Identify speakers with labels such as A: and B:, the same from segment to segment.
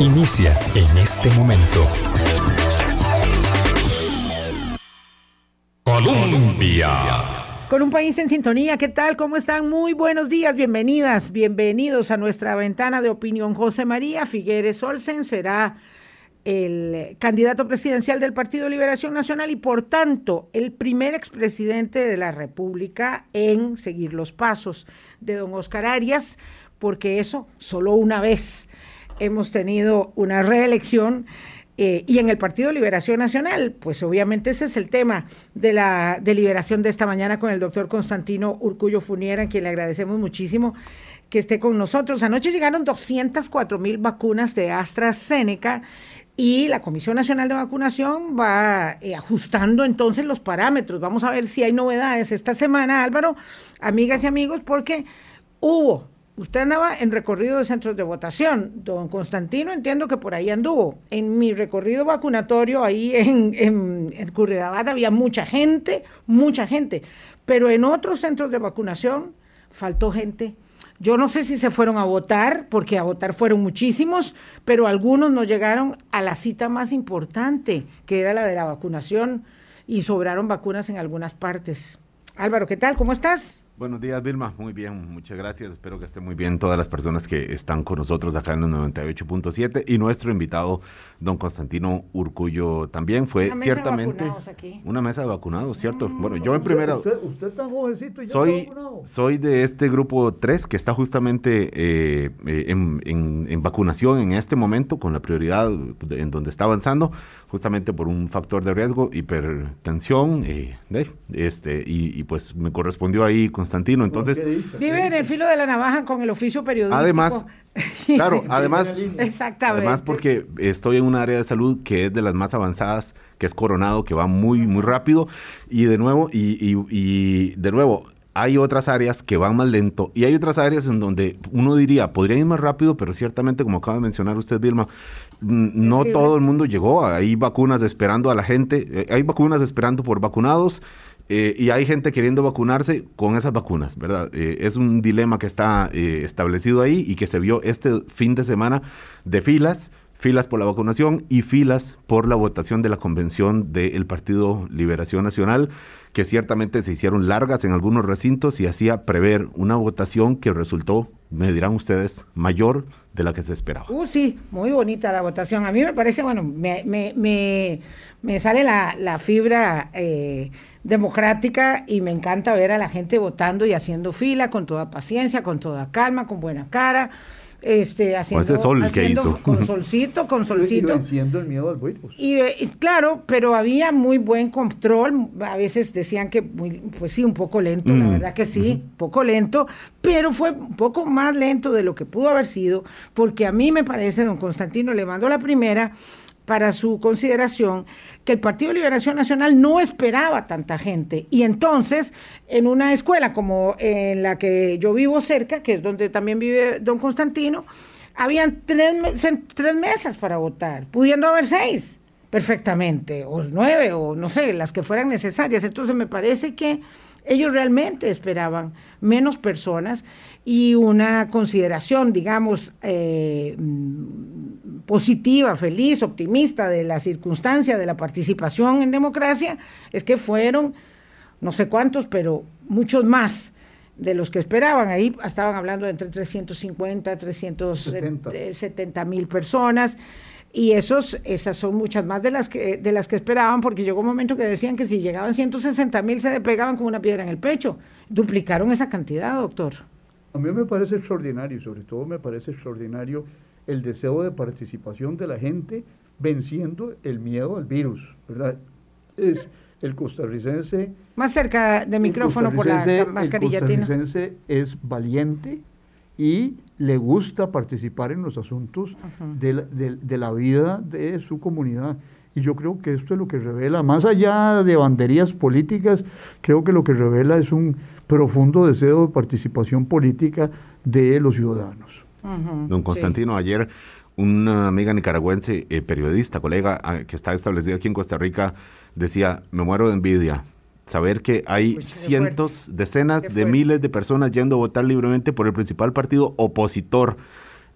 A: Inicia en este momento. Colombia.
B: Con un país en sintonía, ¿qué tal? ¿Cómo están? Muy buenos días, bienvenidas, bienvenidos a nuestra ventana de opinión. José María Figueres Olsen será el candidato presidencial del Partido Liberación Nacional y por tanto el primer expresidente de la República en seguir los pasos de don Oscar Arias, porque eso solo una vez hemos tenido una reelección eh, y en el Partido Liberación Nacional, pues obviamente ese es el tema de la deliberación de esta mañana con el doctor Constantino Urcullo Funiera, a quien le agradecemos muchísimo que esté con nosotros. Anoche llegaron 204 mil vacunas de AstraZeneca y la Comisión Nacional de Vacunación va eh, ajustando entonces los parámetros. Vamos a ver si hay novedades esta semana, Álvaro, amigas y amigos, porque hubo, usted andaba en recorrido de centros de votación, don Constantino entiendo que por ahí anduvo. En mi recorrido vacunatorio ahí en, en, en había mucha gente, mucha gente, pero en otros centros de vacunación faltó gente yo no sé si se fueron a votar, porque a votar fueron muchísimos, pero algunos no llegaron a la cita más importante, que era la de la vacunación, y sobraron vacunas en algunas partes. Álvaro, ¿qué tal? ¿Cómo estás?
C: Buenos días, Vilma. Muy bien, muchas gracias. Espero que estén muy bien todas las personas que están con nosotros acá en el 98.7 y nuestro invitado, don Constantino Urcullo, también fue
B: Una mesa de
C: ciertamente
B: aquí.
C: una mesa de vacunados, ¿cierto? bueno, yo en primera
D: Usted, usted tan jovencito y
C: soy,
D: está vacunado.
C: soy de este grupo 3 que está justamente eh, eh, en, en- en vacunación en este momento con la prioridad de- en donde está avanzando, justamente por un factor de riesgo, hipertensión, eh, de- este, y, y pues me correspondió ahí Constantino. Entonces,
B: Vive en el filo de la navaja con el oficio periodístico.
C: Además, claro, además,
B: Exactamente.
C: además porque estoy en un área de salud que es de las más avanzadas, que es Coronado, que va muy, muy rápido, y de nuevo, y, y- y de nuevo, hay otras áreas que van más lento, y hay otras áreas en donde uno diría, podrían ir más rápido, pero ciertamente, como acaba de mencionar usted, Vilma, no
B: Sí,
C: todo el mundo llegó, hay vacunas esperando a la gente, eh, hay vacunas esperando por vacunados, eh, y hay gente queriendo vacunarse con esas vacunas, ¿verdad? Eh, es un dilema que está eh, establecido ahí y que se vio este fin de semana de filas, filas por la vacunación y filas por la votación de la convención del Partido Liberación Nacional, que ciertamente se hicieron largas en algunos recintos y hacía prever una votación que resultó, me dirán ustedes, mayor de la que se esperaba.
B: Uh, sí, muy bonita la votación. A mí me parece, bueno, me, me, me, sale la, la fibra eh, democrática y me encanta ver a la gente votando y haciendo fila con toda paciencia, con toda calma, con buena cara. Este, haciendo,
C: ese sol que
B: haciendo
C: hizo.
B: Con solcito, con
D: Y
B: solcito.
D: venciendo el miedo al virus.
B: Y, eh, y claro, pero había muy buen control. A veces decían que, muy, pues sí, un poco lento, la
C: Mm,
B: verdad que sí, poco lento, pero fue un poco más lento de lo que pudo haber sido, porque a mí me parece, don Constantino, le mando la primera para su consideración, que el Partido de Liberación Nacional no esperaba tanta gente. Y entonces, en una escuela como en la que yo vivo cerca, que es donde también vive don Constantino, habían tres, tres mesas para votar, pudiendo haber seis perfectamente, o nueve, o no sé, las que fueran necesarias. Entonces me parece que ellos realmente esperaban menos personas y una consideración, digamos, eh, positiva, feliz, optimista de la circunstancia de la participación en democracia, es que fueron no sé cuántos, pero muchos más de los que esperaban. Ahí estaban hablando de entre 350, 370 mil personas. Y esos, esas son muchas más de las que de las que esperaban, porque llegó un momento que decían que si llegaban 160 mil se pegaban como una piedra en el pecho. Duplicaron esa cantidad, doctor.
D: A mí me parece extraordinario, y sobre todo me parece extraordinario el deseo de participación de la gente venciendo el miedo al virus, ¿verdad? Es el costarricense
B: Más cerca de micrófono por la mascarilla,
D: El costarricense es valiente y le gusta participar en los asuntos de, la, de- de la vida de su comunidad. Y yo creo que esto es lo que revela, más allá de banderías políticas, creo que lo que revela es un profundo deseo de participación política de los ciudadanos.
C: Don
B: sí.
C: Constantino, ayer una amiga nicaragüense, eh, periodista, colega, ah, que está establecida aquí en Costa Rica, decía, me muero de envidia. Saber que hay cientos, decenas de miles de personas yendo a votar libremente por el principal partido opositor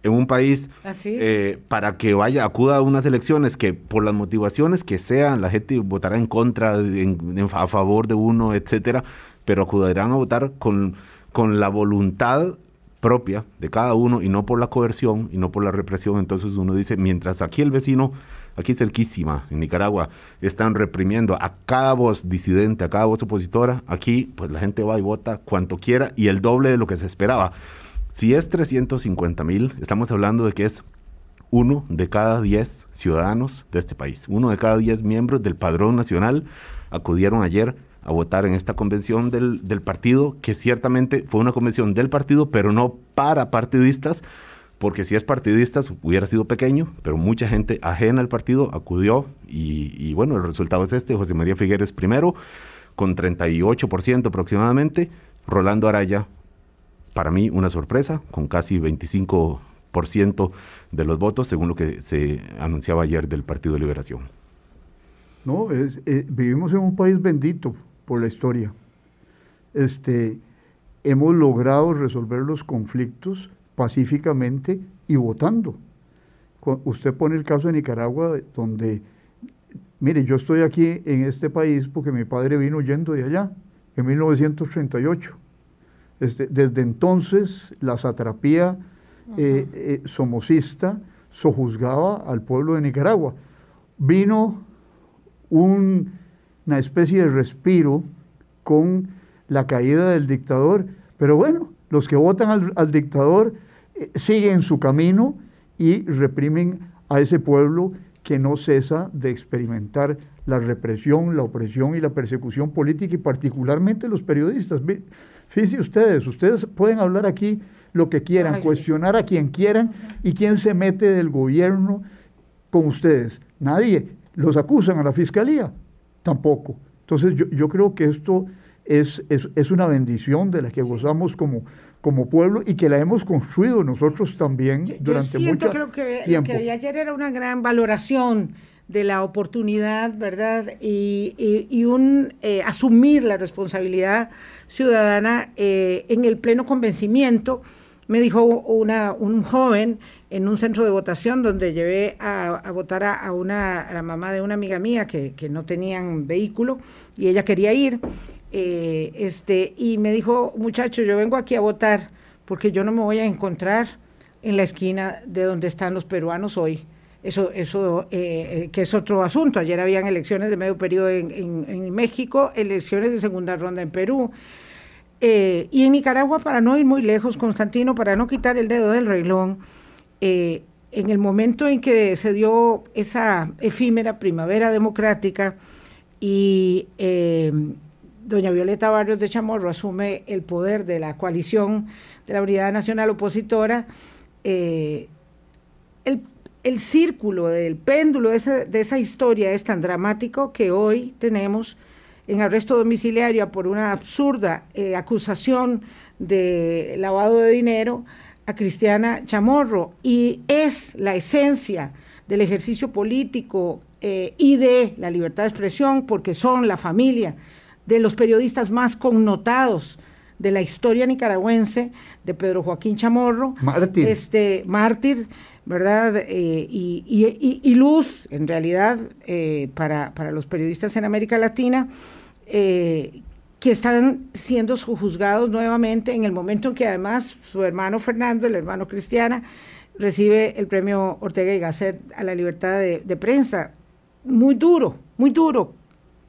C: en un país eh, para que vaya, acuda a unas elecciones que por las motivaciones que sean, la gente votará en contra, a favor de uno, etcétera, pero acudirán a votar con, con la voluntad propia de cada uno y no por la coerción y no por la represión. Entonces uno dice, mientras aquí el vecino, aquí cerquísima, en Nicaragua, están reprimiendo a cada voz disidente, a cada voz opositora, aquí pues la gente va y vota cuanto quiera y el doble de lo que se esperaba. Si es 350 mil, estamos hablando de que es uno de cada diez ciudadanos de este país, uno de cada diez miembros del padrón nacional acudieron ayer a votar en esta convención del, del, partido, que ciertamente fue una convención del partido, pero no para partidistas, porque si es partidistas hubiera sido pequeño, pero mucha gente ajena al partido acudió y, y bueno, el resultado es este, José María Figueres primero, con 38% aproximadamente, Rolando Araya, para mí una sorpresa, con casi 25% de los votos, según lo que se anunciaba ayer del Partido de Liberación.
D: No, es, eh, vivimos en un país bendito, por la historia. Este, hemos logrado resolver los conflictos pacíficamente y votando. Usted pone el caso de Nicaragua, donde, mire, yo estoy aquí en este país porque mi padre vino huyendo de allá, en 1938. Este, desde entonces, la satrapía eh, eh, somocista sojuzgaba al pueblo de Nicaragua. Vino un una especie de respiro con la caída del dictador, pero bueno, los que votan al, dictador eh, siguen su camino y reprimen a ese pueblo que no cesa de experimentar la represión, la opresión y la persecución política y particularmente los periodistas. Fíjense ustedes, ustedes pueden hablar aquí lo que quieran, cuestionar a quien quieran y quién se mete del gobierno con ustedes. Nadie. Los acusan a la fiscalía tampoco. Entonces yo, creo que esto es, es, una bendición de la que gozamos como, como pueblo y que la hemos construido nosotros también durante yo mucho
B: creo que Lo que ayer era una gran valoración de la oportunidad, ¿verdad? Y, un eh, asumir la responsabilidad ciudadana eh, en el pleno convencimiento. Me dijo una, un joven en un centro de votación donde llevé a, votar a, una, la mamá de una amiga mía que, no tenían vehículo y ella quería ir. Eh, este, y me dijo, muchacho, yo vengo aquí a votar porque yo no me voy a encontrar en la esquina de donde están los peruanos hoy. Eso, eso eh, eh, que es otro asunto. Ayer habían elecciones de medio periodo en, en, México, elecciones de segunda ronda en Perú. Y en Nicaragua, para no ir muy lejos, Constantino, para no quitar el dedo del reglón, eh, en el momento en que se dio esa efímera primavera democrática y eh, doña Violeta Barrios de Chamorro asume el poder de la coalición de la Unidad Nacional Opositora, eh, el, círculo del péndulo de esa, historia es tan dramático que hoy tenemos en arresto domiciliario por una absurda acusación de lavado de dinero a Cristiana Chamorro. Y es la esencia del ejercicio político eh, y de la libertad de expresión porque son la familia de los periodistas más connotados de la historia nicaragüense, de Pedro Joaquín Chamorro, mártir, este, mártir ¿verdad? Eh, y, luz, en realidad, eh, para, para, los periodistas en América Latina, que están siendo juzgados nuevamente en el momento en que además su hermano Fernando, el hermano Cristiana, recibe el premio Ortega y Gasset a la libertad de, prensa. Muy duro, muy duro,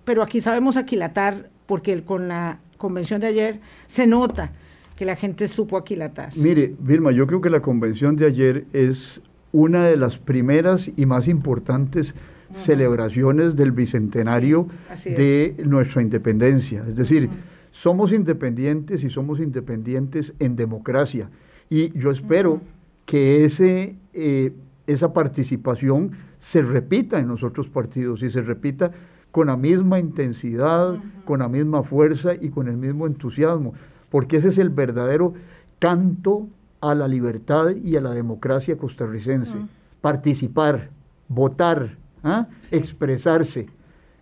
B: pero aquí sabemos aquilatar porque con la convención de ayer se nota que la gente supo aquilatar.
D: Mire, Vilma, yo creo que la convención de ayer es una de las primeras y más importantes celebraciones del bicentenario de nuestra independencia. Es decir, somos independientes y somos independientes en democracia. Y yo espero que ese, eh, esa participación se repita en los otros partidos y se repita con la misma intensidad, con la misma fuerza y con el mismo entusiasmo, porque ese es el verdadero canto a la libertad y a la democracia costarricense. Participar, votar, ¿ah? expresarse.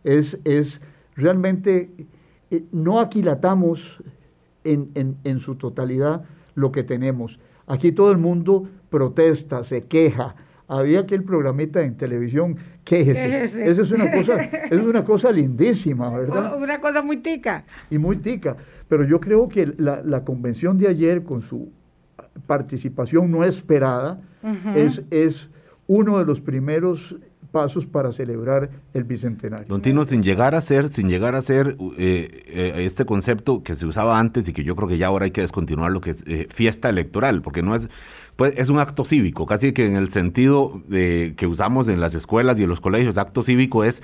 D: Es, es realmente, eh, no aquilatamos en, en, su totalidad lo que tenemos. Aquí todo el mundo protesta, se queja. Había aquel programita en televisión, quéjese. Esa es una cosa, es una cosa lindísima, ¿verdad?
B: Una cosa muy tica.
D: Y muy tica. Pero yo creo que la, convención de ayer, con su participación no esperada, es, es uno de los primeros pasos para celebrar el bicentenario.
C: Don Tino, sin llegar a ser, sin llegar a ser eh, eh, este concepto que se usaba antes y que yo creo que ya ahora hay que descontinuar lo que es eh, fiesta electoral, porque no es, pues es un acto cívico, casi que en el sentido de, que usamos en las escuelas y en los colegios, acto cívico es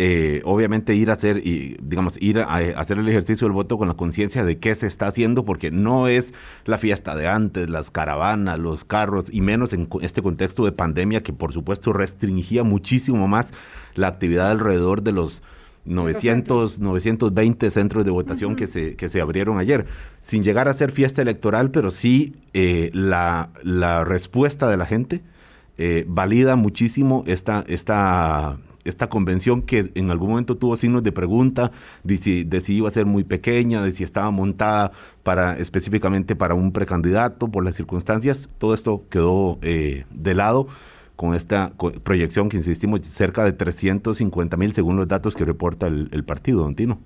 C: eh, obviamente ir a hacer, y, digamos, ir a, hacer el ejercicio del voto con la conciencia de qué se está haciendo, porque no es la fiesta de antes, las caravanas, los carros, y menos en este contexto de pandemia que por supuesto restringía muchísimo más la actividad alrededor de los 900, 920 centros de votación que, se, que se abrieron ayer, sin llegar a ser fiesta electoral, pero sí eh, la, la, respuesta de la gente eh, valida muchísimo esta, esta esta convención que en algún momento tuvo signos de pregunta de si, iba a ser muy pequeña, de si estaba montada para específicamente para un precandidato por las circunstancias, todo esto quedó eh, de lado con esta proyección que insistimos cerca de 350 mil según los datos que reporta el, partido, don Tino.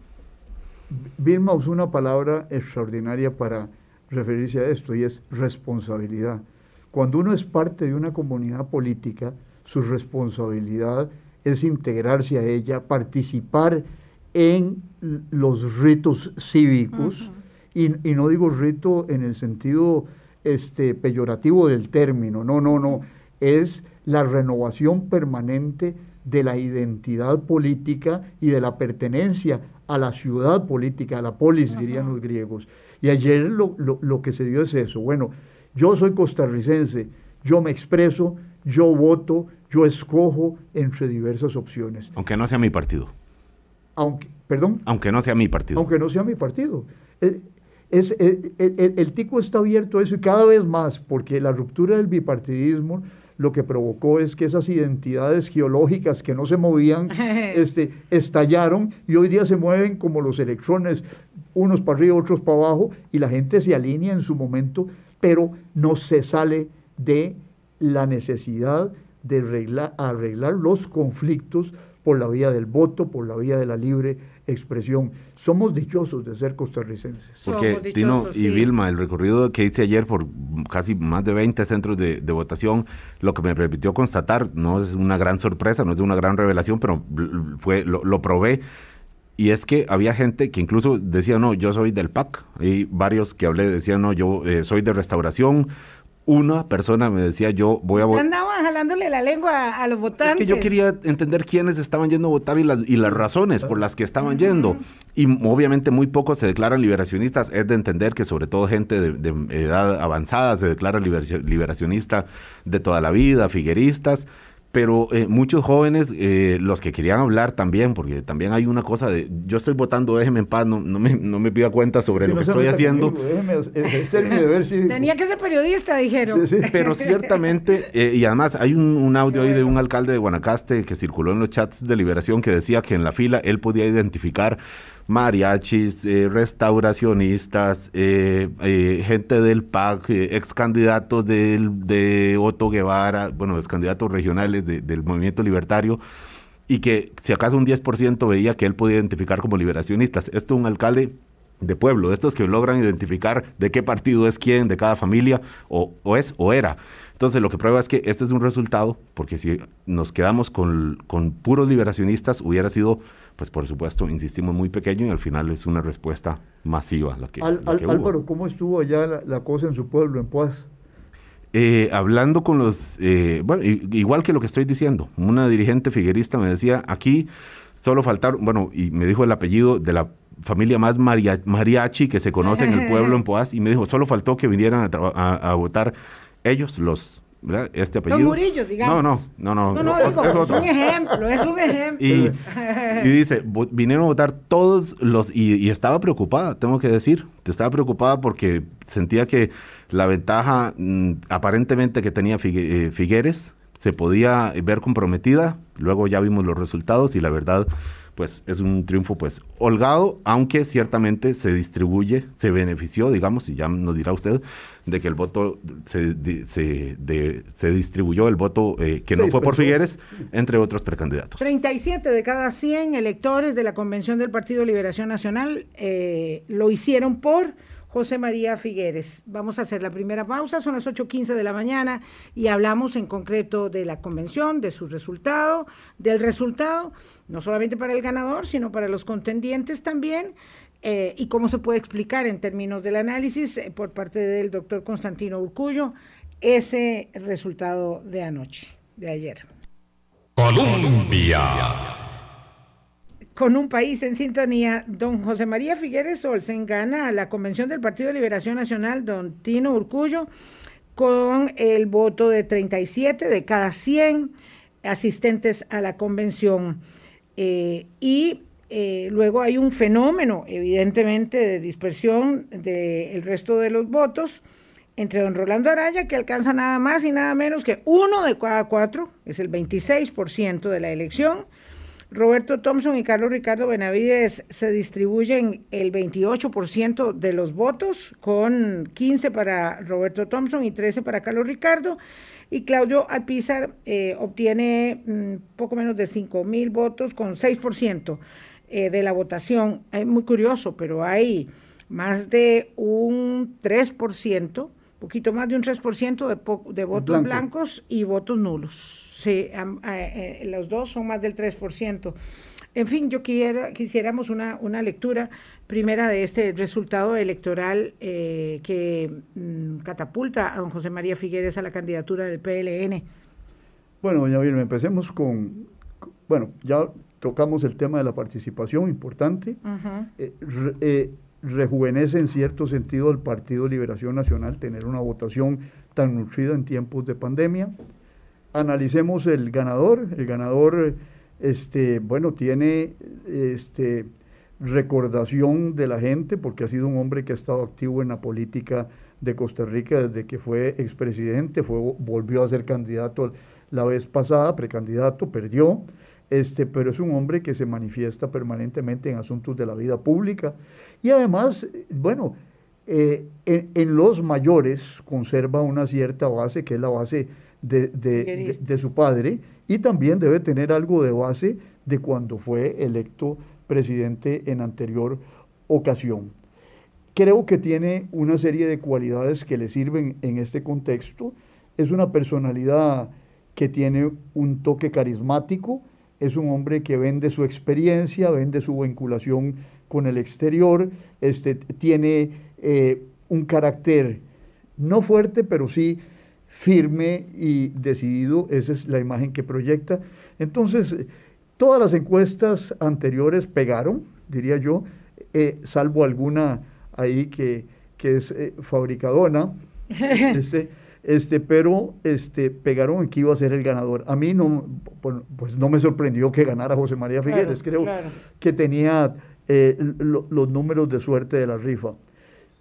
D: Vilma usó una palabra extraordinaria para referirse a esto y es responsabilidad. Cuando uno es parte de una comunidad política, su responsabilidad es integrarse a ella, participar en los ritos cívicos, y, no digo rito en el sentido este, peyorativo del término, no, no, no, es la renovación permanente de la identidad política y de la pertenencia a la ciudad política, a la polis, dirían los griegos. Y ayer lo, lo que se dio es eso, bueno, yo soy costarricense, yo me expreso, yo voto, yo escojo entre diversas opciones.
C: Aunque no sea mi partido.
D: Aunque, perdón.
C: Aunque no sea mi partido.
D: Aunque no sea mi partido. Eh, es, eh, el, tico está abierto a eso y cada vez más, porque la ruptura del bipartidismo lo que provocó es que esas identidades geológicas que no se movían este, estallaron y hoy día se mueven como los electrones, unos para arriba, otros para abajo, y la gente se alinea en su momento, pero no se sale de la necesidad de arreglar, arreglar los conflictos por la vía del voto, por la vía de la libre expresión. Somos dichosos de ser costarricenses.
C: Porque Tino y Vilma, el recorrido que hice ayer por casi más de 20 centros de, votación, lo que me permitió constatar, no es una gran sorpresa, no es una gran revelación, pero fue lo, probé. Y es que había gente que incluso decía, no, yo soy del PAC. Hay varios que hablé, decían, no, yo eh, soy de restauración, una persona me decía, yo voy a votar.
B: Andaba jalándole la lengua a, los votantes.
C: que yo quería entender quiénes estaban yendo a votar y las, y las razones por las que estaban yendo. Y obviamente muy pocos se declaran liberacionistas. Es de entender que sobre todo gente de, edad avanzada se declara liberacionista de toda la vida, figueristas pero eh, muchos jóvenes, eh, los que querían hablar también, porque también hay una cosa de, yo estoy votando, déjeme en paz, no, no, me, no me pida cuenta sobre lo que estoy haciendo.
B: Tenía que ser periodista, dijeron.
C: Pero ciertamente, eh, y además hay un, un audio ahí de un alcalde de Guanacaste que circuló en los chats de liberación que decía que en la fila él podía identificar mariachis, eh, restauracionistas, eh, eh, gente del PAC, ex candidatos de Otto Guevara, bueno, ex candidatos regionales del movimiento libertario, y que si acaso un 10% veía que él podía identificar como liberacionistas. Esto un alcalde de pueblo, estos que logran identificar de qué partido es quién, de cada familia, o, o es o era. Entonces lo que prueba es que este es un resultado, porque si nos quedamos con, con puros liberacionistas, hubiera sido pues por supuesto, insistimos, muy pequeño y al final es una respuesta masiva la que,
D: Álvaro, ¿cómo estuvo allá la, cosa en su pueblo, en Paz?
C: Eh, hablando con los, eh, bueno, igual que lo que estoy diciendo, una dirigente figuerista me decía, aquí solo faltaron, bueno, y me dijo el apellido de la familia más mariachi que se conoce en el pueblo en Poás, y me dijo, solo faltó que vinieran a votar ellos, los este apellido.
B: Los Murillos, digamos.
C: No, no, no,
B: no. No, es, un ejemplo, es un ejemplo.
C: Y, dice, vinieron a votar todos los, y, estaba preocupada, tengo que decir, estaba preocupada porque sentía que la ventaja mm, aparentemente que tenía eh, Figueres se podía ver comprometida, luego ya vimos los resultados y la verdad, pues es un triunfo pues holgado, aunque ciertamente se distribuye, se benefició, digamos, y ya nos dirá usted, de que el voto se, se, distribuyó, el voto eh, que no fue por Figueres, entre otros precandidatos.
B: 37 de cada 100 electores de la Convención del Partido Liberación Nacional eh, lo hicieron por José María Figueres. Vamos a hacer la primera pausa, son las 8.15 de la mañana y hablamos en concreto de la convención, de su resultado, del resultado, no solamente para el ganador, sino para los contendientes también, eh, y cómo se puede explicar en términos del análisis eh, por parte del doctor Constantino Urcullo ese resultado de anoche, de ayer.
A: Colombia
B: con un país en sintonía, don José María Figueres Olsen gana la convención del Partido de Liberación Nacional, don Tino Urcullo, con el voto de 37 de cada 100 asistentes a la convención. Eh, y eh, luego hay un fenómeno, evidentemente, de dispersión del resto de los votos entre don Rolando Araya, que alcanza nada más y nada menos que uno de cada cuatro, es el 26% de la elección, Roberto Thompson y Carlos Ricardo Benavides se distribuyen el 28% de los votos, con 15 para Roberto Thompson y 13 para Carlos Ricardo. Y Claudio Alpizar eh, obtiene mm, poco menos de 5 mil votos, con 6% eh, de la votación. Es muy curioso, pero hay más de un 3%, poquito más de un 3% de, de votos blancos y votos nulos. Sí, eh, los dos son más del 3%. En fin, yo quiera, quisiéramos una, una lectura primera de este resultado electoral eh, que mm, catapulta a don José María Figueres a la candidatura del PLN.
D: Bueno, doña Vilma, empecemos con, bueno, ya tocamos el tema de la participación, importante. Eh, rejuvenece en cierto sentido el Partido Liberación Nacional tener una votación tan nutrida en tiempos de pandemia analicemos el ganador. El ganador, este, bueno, tiene este, recordación de la gente porque ha sido un hombre que ha estado activo en la política de Costa Rica desde que fue expresidente, fue, volvió a ser candidato la vez pasada, precandidato, perdió, este, pero es un hombre que se manifiesta permanentemente en asuntos de la vida pública y además, bueno, eh, en, los mayores conserva una cierta base que es la base de, su padre y también debe tener algo de base de cuando fue electo presidente en anterior ocasión. Creo que tiene una serie de cualidades que le sirven en este contexto. Es una personalidad que tiene un toque carismático, es un hombre que vende su experiencia, vende su vinculación con el exterior, este, tiene eh, un carácter no fuerte, pero sí firme y decidido, esa es la imagen que proyecta. Entonces, todas las encuestas anteriores pegaron, diría yo, eh, salvo alguna ahí que, que es eh, fabricadona, este, este, pero este, pegaron en que iba a ser el ganador. A mí no, pues, no me sorprendió que ganara José María Figueres, creo que tenía eh, los números de suerte de la rifa.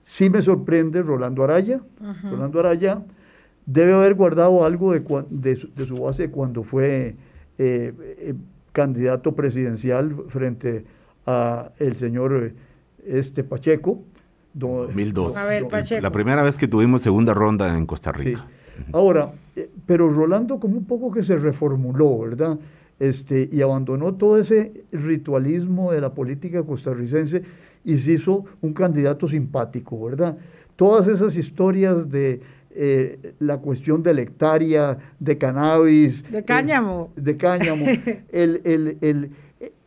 D: Sí me sorprende Rolando Araya, Rolando Araya, debe haber guardado algo de, de, su, base cuando fue eh, eh, candidato presidencial frente a el señor eh, este Pacheco.
C: 2002. La primera vez que tuvimos segunda ronda en Costa Rica.
D: Ahora, pero Rolando como un poco que se reformuló, ¿verdad? Este, y abandonó todo ese ritualismo de la política costarricense y se hizo un candidato simpático, ¿verdad? Todas esas historias de eh, la cuestión de la hectárea, de cannabis.
B: De cáñamo.
D: de cáñamo. el, el, el,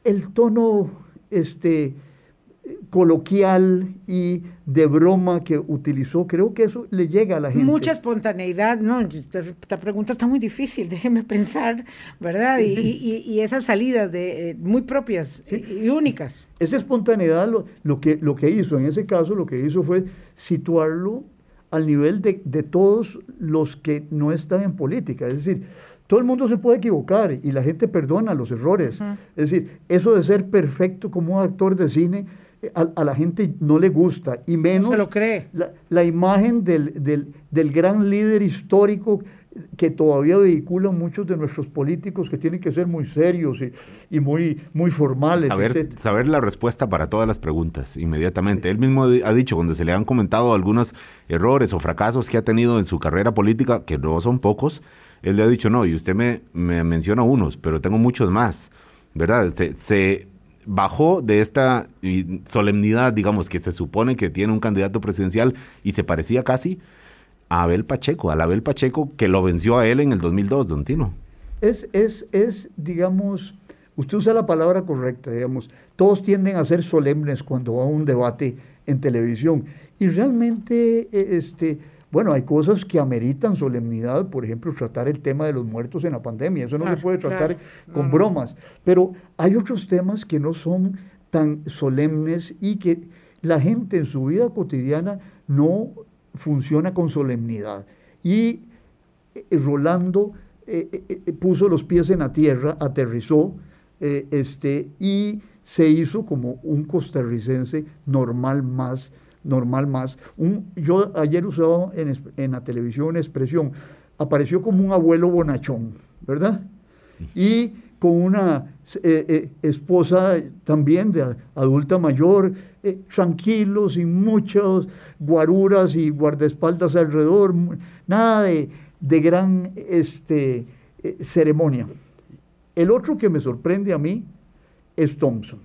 D: el, tono este, coloquial y de broma que utilizó, creo que eso le llega a la gente.
B: Mucha espontaneidad, ¿no? Esta pregunta está muy difícil, déjeme pensar, ¿verdad? Y, y, esas salidas de, eh, muy propias y únicas.
D: Esa espontaneidad, lo, lo, que, lo que hizo en ese caso, lo que hizo fue situarlo al nivel de, todos los que no están en política. Es decir, todo el mundo se puede equivocar y la gente perdona los errores. Es decir, eso de ser perfecto como un actor de cine, eh, a, la gente no le gusta, y menos
B: lo cree.
D: La, imagen del, del, gran líder histórico que todavía vehiculan muchos de nuestros políticos que tienen que ser muy serios y, muy, muy formales.
C: Saber, saber la respuesta para todas las preguntas inmediatamente. Él mismo ha dicho, cuando se le han comentado algunos errores o fracasos que ha tenido en su carrera política, que no son pocos, él le ha dicho, no, y usted me, me menciona unos, pero tengo muchos más, ¿verdad? Se, se bajó de esta solemnidad, digamos, que se supone que tiene un candidato presidencial y se parecía casi a Abel Pacheco, al Abel Pacheco que lo venció a él en el 2002, don Tino.
D: Es, es, es, digamos, usted usa la palabra correcta, digamos, todos tienden a ser solemnes cuando va a un debate en televisión. Y realmente, e, este, bueno, hay cosas que ameritan solemnidad, por ejemplo, tratar el tema de los muertos en la pandemia, eso no se puede tratar con bromas, pero hay otros temas que no son tan solemnes y que la gente en su vida cotidiana no funciona con solemnidad. Y eh, Rolando eh, eh, puso los pies en la tierra, aterrizó este, y se hizo como un costarricense normal más, normal más. Un, yo ayer usaba en, en la televisión una expresión, apareció como un abuelo bonachón, ¿verdad? Y con una eh, eh, esposa también de adulta mayor, eh, tranquilos, sin muchas guaruras y guardaespaldas alrededor, nada de, gran este, ceremonia. El otro que me sorprende a mí es Thompson,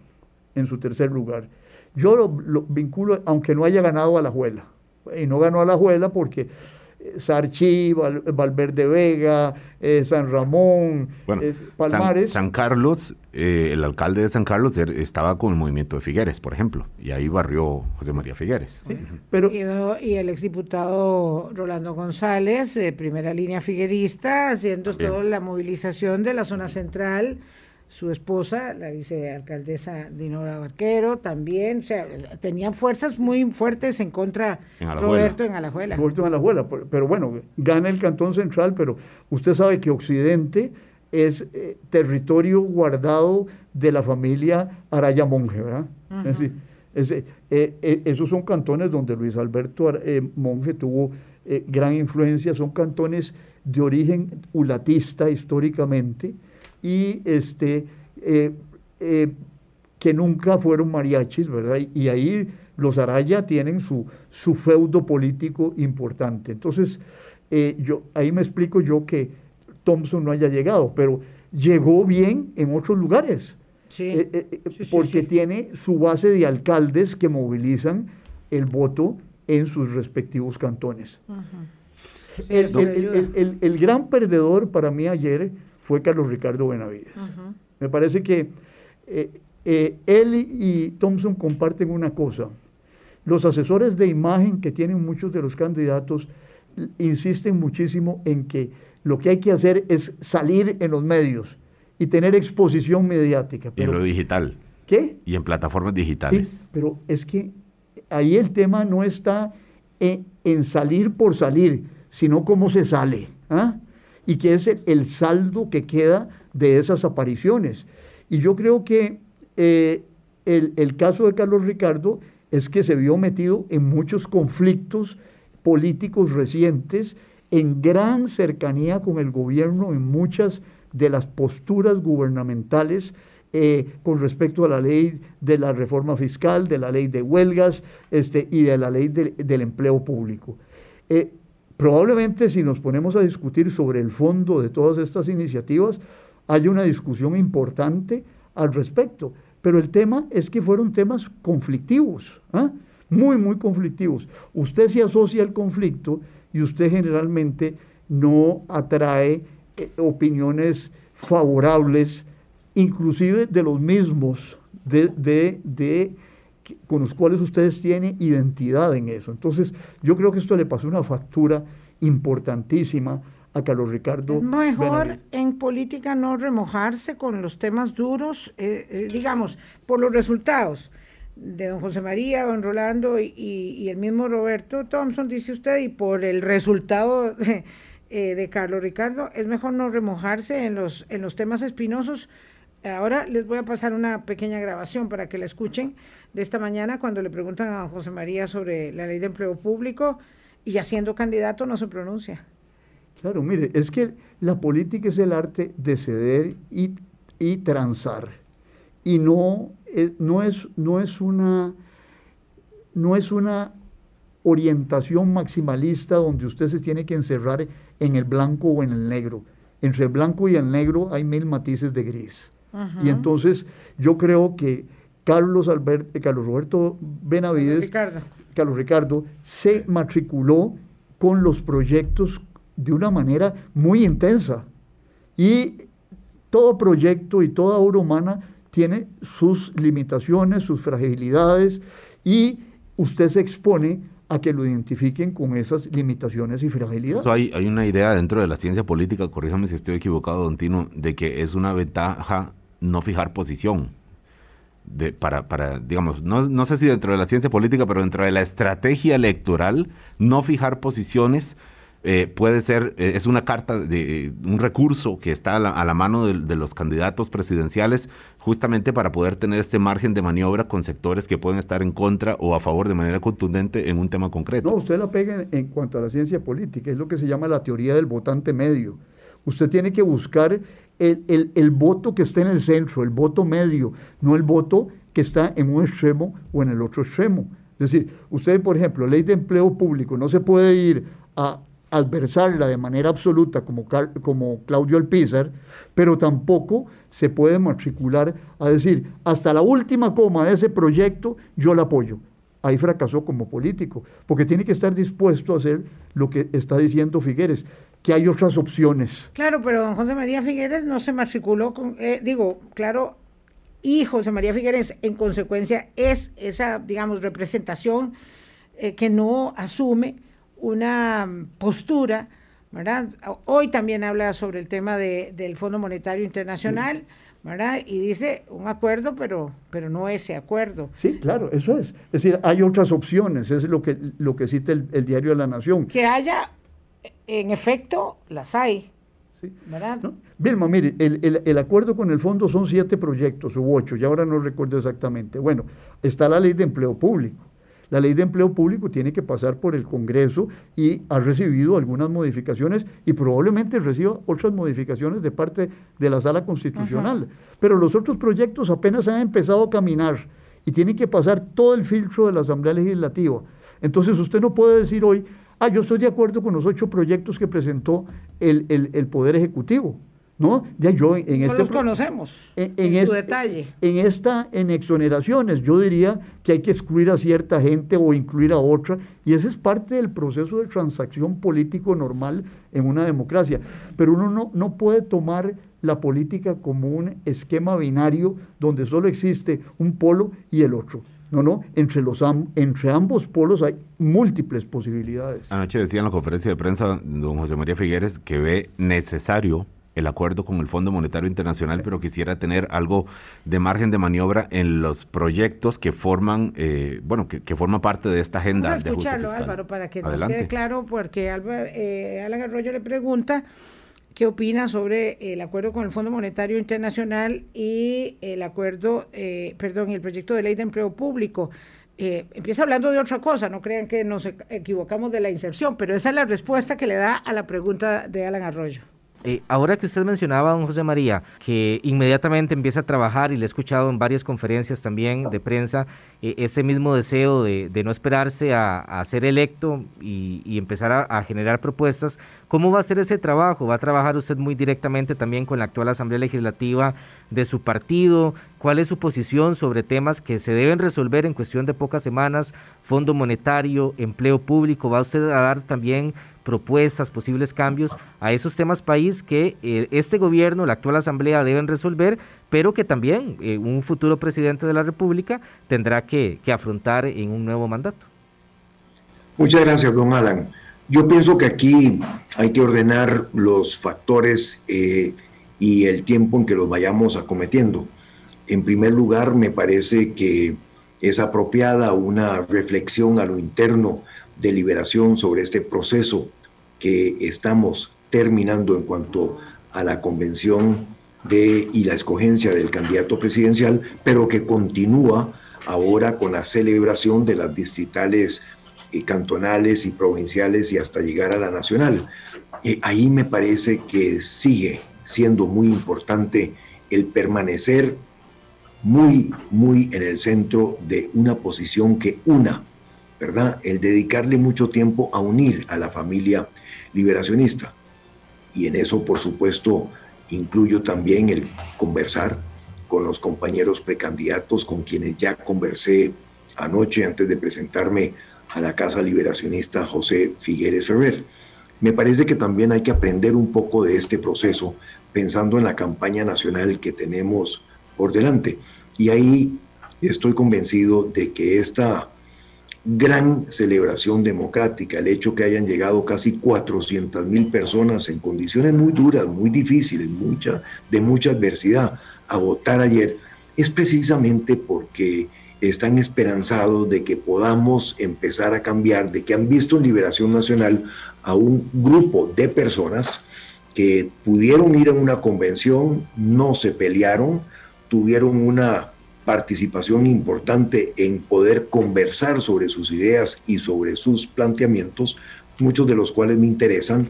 D: en su tercer lugar. Yo lo, lo vinculo, aunque no haya ganado a la Juela, y no ganó a la Juela porque Sarchi, Valverde Vega, eh, San Ramón,
C: eh, Palmares. San, Carlos, eh, el alcalde de San Carlos er, estaba con el movimiento de Figueres, por ejemplo, y ahí barrió José María Figueres.
B: pero, y, el exdiputado Rolando González, de primera línea figuerista, haciendo toda la movilización de la zona central su esposa, la vicealcaldesa Dinora Barquero, también, o sea, tenían fuerzas muy fuertes en contra de Roberto en Alajuela.
D: Roberto en Alajuela, pero bueno, gana el Cantón Central, pero usted sabe que Occidente es eh, territorio guardado de la familia Araya Monge, ¿verdad? es eh, eh, esos son cantones donde Luis Alberto Monge tuvo gran influencia, son cantones de origen ulatista históricamente, y este, eh, eh, que nunca fueron mariachis, ¿verdad? Y, ahí los Araya tienen su, su feudo político importante. Entonces, eh, yo, ahí me explico yo que Thompson no haya llegado, pero llegó bien en otros lugares. Sí. porque tiene su base de alcaldes que movilizan el voto en sus respectivos cantones. el, gran perdedor para mí ayer fue Carlos Ricardo Benavides. Me parece que eh, eh, él y Thompson comparten una cosa. Los asesores de imagen que tienen muchos de los candidatos insisten muchísimo en que lo que hay que hacer es salir en los medios y tener exposición mediática.
C: y en lo digital.
D: ¿Qué?
C: Y en plataformas digitales.
D: Sí, pero es que ahí el tema no está en, en salir por salir, sino cómo se sale. ¿ah? Y que es el, saldo que queda de esas apariciones. Y yo creo que eh, el, caso de Carlos Ricardo es que se vio metido en muchos conflictos políticos recientes, en gran cercanía con el gobierno, en muchas de las posturas gubernamentales eh, con respecto a la ley de la reforma fiscal, de la ley de huelgas este, y de la ley del empleo público. Eh, Probablemente si nos ponemos a discutir sobre el fondo de todas estas iniciativas, hay una discusión importante al respecto. Pero el tema es que fueron temas conflictivos, ¿ah? muy, muy conflictivos. Usted se asocia al conflicto y usted generalmente no atrae eh, opiniones favorables, inclusive de los mismos, de, de, de con los cuales ustedes tienen identidad en eso. Entonces, yo creo que esto le pasó una factura importantísima a Carlos Ricardo.
B: mejor en política no remojarse con los temas duros, eh, eh, digamos, por los resultados de don José María, don Rolando y, el mismo Roberto Thompson, dice usted, y por el resultado de, eh, de Carlos Ricardo, es mejor no remojarse en los, en los temas espinosos. Ahora les voy a pasar una pequeña grabación para que la escuchen de esta mañana cuando le preguntan a José María sobre la ley de empleo público y ya siendo candidato no se pronuncia.
D: Claro, mire, es que la política es el arte de ceder y, y transar. Y no, eh, no, es, no, es una, no es una orientación maximalista donde usted se tiene que encerrar en el blanco o en el negro. Entre el blanco y el negro hay mil matices de gris. Y entonces yo creo que Carlos, Albert, eh, Carlos Roberto Benavides, Carlos Ricardo, se matriculó con los proyectos de una manera muy intensa. Y todo proyecto y toda obra humana tiene sus limitaciones, sus fragilidades, y usted se expone a que lo identifiquen con esas limitaciones y fragilidades.
C: hay, hay una idea dentro de la ciencia política, corríjame si estoy equivocado, don Tino, de que es una ventaja no fijar posición. De, para, para, digamos, no, no sé si dentro de la ciencia política, pero dentro de la estrategia electoral, no fijar posiciones eh, puede ser, eh, es una carta, de un recurso que está a la, mano de, los candidatos presidenciales justamente para poder tener este margen de maniobra con sectores que pueden estar en contra o a favor de manera contundente en un tema concreto.
D: No, usted la pega en, cuanto a la ciencia política, es lo que se llama la teoría del votante medio. Usted tiene que buscar el, el voto que esté en el centro, el voto medio, no el voto que está en un extremo o en el otro extremo. Es decir, usted, por ejemplo, ley de empleo público, no se puede ir a adversarla de manera absoluta como, como Claudio Alpizar, pero tampoco se puede matricular a decir, hasta la última coma de ese proyecto yo la apoyo. Ahí fracasó como político, porque tiene que estar dispuesto a hacer lo que está diciendo Figueres, que hay otras opciones.
B: Claro, pero don José María Figueres no se matriculó con, eh, digo, claro, y José María Figueres en consecuencia es esa, digamos, representación eh, que no asume una postura, ¿verdad? Hoy también habla sobre el tema de, del Fondo Monetario Internacional, ¿verdad? Y dice un acuerdo, pero, pero no ese acuerdo.
D: Sí, claro, eso es. Es decir, hay otras opciones, es lo que, lo que cita el, diario de la Nación.
B: Que haya, en efecto, las hay. Sí. ¿verdad?
D: Vilma, mire, el, el, el, acuerdo con el fondo son siete proyectos, u ocho, y ahora no recuerdo exactamente. Bueno, está la ley de empleo público, la ley de empleo público tiene que pasar por el Congreso y ha recibido algunas modificaciones y probablemente reciba otras modificaciones de parte de la sala constitucional. Pero los otros proyectos apenas han empezado a caminar y tienen que pasar todo el filtro de la Asamblea Legislativa. Entonces usted no puede decir hoy, ah, yo estoy de acuerdo con los ocho proyectos que presentó el, el Poder Ejecutivo. ¿No? Ya yo en
B: este los conocemos en, su detalle.
D: En esta, en exoneraciones, yo diría que hay que excluir a cierta gente o incluir a otra, y ese es parte del proceso de transacción político normal en una democracia. Pero uno no, no puede tomar la política como un esquema binario donde solo existe un polo y el otro. No, no, entre, los entre ambos polos hay múltiples posibilidades.
C: Anoche decía en la conferencia de prensa don José María Figueres que ve necesario el acuerdo con el Fondo Monetario Internacional, pero quisiera tener algo de margen de maniobra en los proyectos que forman, eh, bueno, que, que forman parte de esta agenda
B: Vamos a escucharlo, Álvaro, para que nos quede claro, porque Álvaro, eh, Alan Arroyo le pregunta qué opina sobre el acuerdo con el Fondo Monetario Internacional y el acuerdo, eh, perdón, el proyecto de ley de empleo público. Eh, empieza hablando de otra cosa, no crean que nos equivocamos de la inserción, pero esa es la respuesta que le da a la pregunta de Alan Arroyo.
E: Eh, ahora que usted mencionaba, don José María, que inmediatamente empieza a trabajar y le he escuchado en varias conferencias también de prensa, eh, ese mismo deseo de, no esperarse a, ser electo y, empezar a, generar propuestas, ¿cómo va a ser ese trabajo? ¿Va a trabajar usted muy directamente también con la actual Asamblea Legislativa de su partido? ¿Cuál es su posición sobre temas que se deben resolver en cuestión de pocas semanas? Fondo monetario, empleo público, ¿va usted a dar también propuestas, posibles cambios a esos temas país que eh, este gobierno, la actual asamblea deben resolver, pero que también eh, un futuro presidente de la República tendrá que, afrontar en un nuevo mandato.
F: Muchas gracias, don Alan. Yo pienso que aquí hay que ordenar los factores eh, y el tiempo en que los vayamos acometiendo. En primer lugar, me parece que es apropiada una reflexión a lo interno de liberación sobre este proceso que estamos terminando en cuanto a la convención y la escogencia del candidato presidencial, pero que continúa ahora con la celebración de las distritales y cantonales y provinciales y hasta llegar a la nacional. eh, ahí me parece que sigue siendo muy importante el permanecer muy, muy en el centro de una posición que una, ¿verdad? El dedicarle mucho tiempo a unir a la familia liberacionista. Y en eso, por supuesto, incluyo también el conversar con los compañeros precandidatos con quienes ya conversé anoche antes de presentarme a la Casa Liberacionista José Figueres Ferrer. Me parece que también hay que aprender un poco de este proceso pensando en la campaña nacional que tenemos por delante. Y ahí estoy convencido de que esta gran celebración democrática, el hecho que hayan llegado casi 400 mil personas en condiciones muy duras, muy difíciles, de mucha adversidad a votar ayer, es precisamente porque están esperanzados de que podamos empezar a cambiar, de que han visto en Liberación Nacional a un grupo de personas que pudieron ir a una convención, no se pelearon, tuvieron una participación importante en poder conversar sobre sus ideas y sobre sus planteamientos, muchos de los cuales me interesan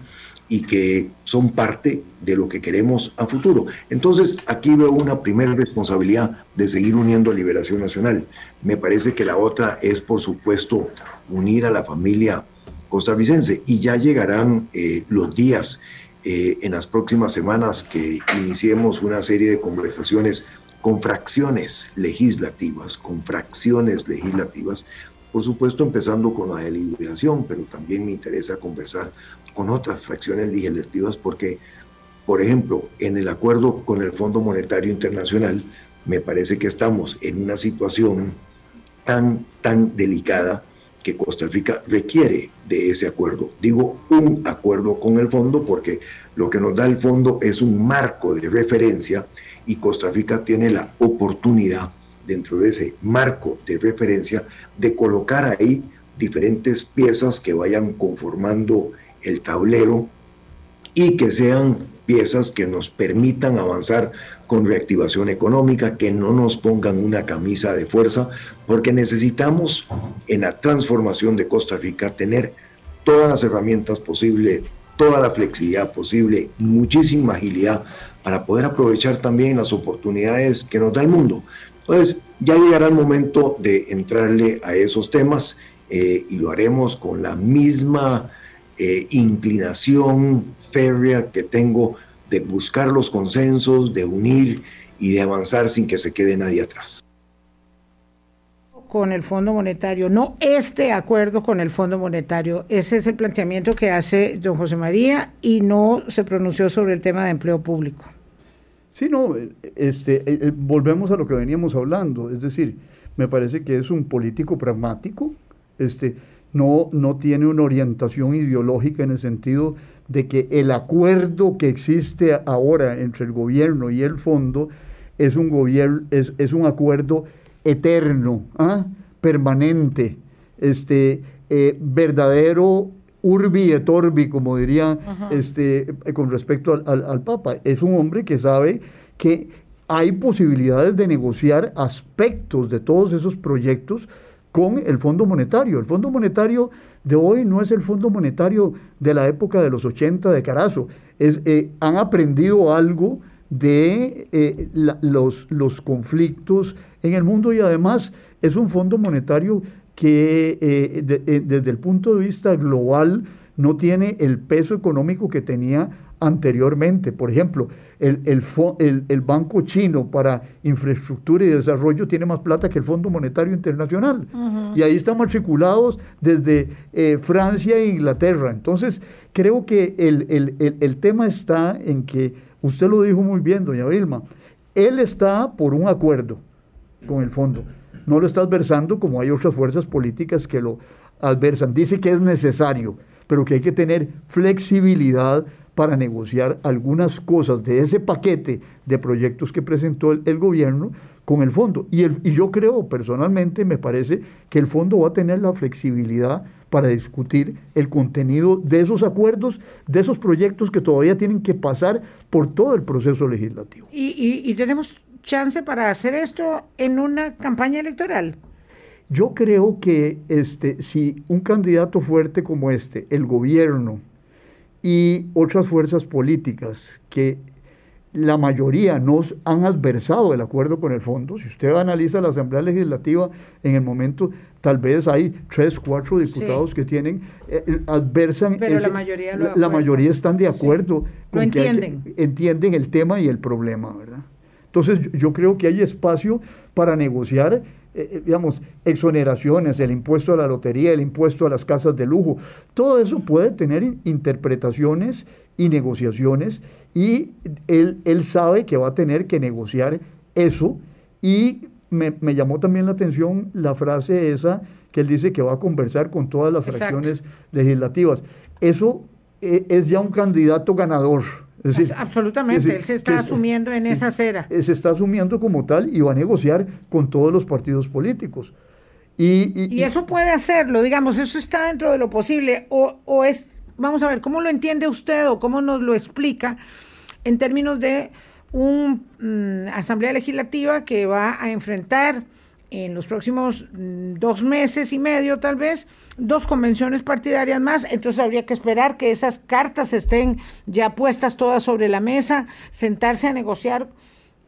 F: y que son parte de lo que queremos a futuro. Entonces, aquí veo una primera responsabilidad de seguir uniendo a Liberación Nacional. Me parece que la otra es, por supuesto, unir a la familia costarricense y ya llegarán eh, los días eh, en las próximas semanas que iniciemos una serie de conversaciones con fracciones legislativas, con fracciones legislativas, por supuesto empezando con la deliberación, pero también me interesa conversar con otras fracciones legislativas porque, por ejemplo, en el acuerdo con el Fondo Monetario Internacional, me parece que estamos en una situación tan, tan delicada que Costa Rica requiere de ese acuerdo. Digo un acuerdo con el fondo porque lo que nos da el fondo es un marco de referencia y Costa Rica tiene la oportunidad dentro de ese marco de referencia de colocar ahí diferentes piezas que vayan conformando el tablero y que sean piezas que nos permitan avanzar con reactivación económica, que no nos pongan una camisa de fuerza, porque necesitamos en la transformación de Costa Rica tener todas las herramientas posibles, toda la flexibilidad posible, muchísima agilidad para poder aprovechar también las oportunidades que nos da el mundo. Entonces, ya llegará el momento de entrarle a esos temas eh, y lo haremos con la misma eh, inclinación férrea que tengo de buscar los consensos, de unir y de avanzar sin que se quede nadie atrás
B: con el Fondo Monetario, no este acuerdo con el Fondo Monetario. Ese es el planteamiento que hace don José María y no se pronunció sobre el tema de empleo público.
D: Sí, no, este, eh, eh, volvemos a lo que veníamos hablando, es decir, me parece que es un político pragmático, este, no, no tiene una orientación ideológica en el sentido de que el acuerdo que existe ahora entre el gobierno y el fondo es un, gobierno, es, es un acuerdo eterno, ¿ah? permanente, este, eh, verdadero urbi et orbi, como diría este, eh, con respecto al, al, Papa. Es un hombre que sabe que hay posibilidades de negociar aspectos de todos esos proyectos con el Fondo Monetario. El Fondo Monetario de hoy no es el Fondo Monetario de la época de los 80 de Carazo. Es, eh, han aprendido algo de eh, los, los conflictos en el mundo y además es un fondo monetario que eh, eh, desde el punto de vista global no tiene el peso económico que tenía anteriormente. Por ejemplo, el, el, Banco Chino para Infraestructura y Desarrollo tiene más plata que el Fondo Monetario Internacional. Y ahí están matriculados desde Francia e Inglaterra. Entonces, creo que el tema está en que Usted lo dijo muy bien, doña Vilma. Él está por un acuerdo con el fondo. No lo está adversando como hay otras fuerzas políticas que lo adversan. Dice que es necesario, pero que hay que tener flexibilidad para negociar algunas cosas de ese paquete de proyectos que presentó el, gobierno con el fondo. Y, el, y yo creo, personalmente, me parece que el fondo va a tener la flexibilidad para discutir el contenido de esos acuerdos, de esos proyectos que todavía tienen que pasar por todo el proceso legislativo.
B: ¿Y, tenemos chance para hacer esto en una campaña electoral?
D: Yo creo que este, si un candidato fuerte como este, el gobierno, y otras fuerzas políticas que la mayoría nos han adversado el acuerdo con el fondo. Si usted analiza la Asamblea Legislativa en el momento, tal vez hay tres, cuatro diputados que tienen, eh, eh, adversan.
B: Pero la mayoría
D: La, mayoría están de acuerdo. Con entienden. entienden el tema y el problema, ¿verdad? Entonces yo, creo que hay espacio para negociar, eh, digamos, exoneraciones, el impuesto a la lotería, el impuesto a las casas de lujo. Todo eso puede tener interpretaciones y negociaciones y él, él sabe que va a tener que negociar eso y me, llamó también la atención la frase esa que él dice que va a conversar con todas las fracciones legislativas. Eso eh, es ya un candidato ganador.
B: Absolutamente, él se está asumiendo en esa acera.
D: Se está asumiendo como tal y va a negociar con todos los partidos políticos.
B: Y, y, eso puede hacerlo, digamos, eso está dentro de lo posible o, o es vamos a ver, ¿cómo lo entiende usted o cómo nos lo explica en términos de una mm, asamblea legislativa que va a enfrentar en los próximos mm, dos meses y medio tal vez dos convenciones partidarias más, entonces habría que esperar que esas cartas estén ya puestas todas sobre la mesa, sentarse a negociar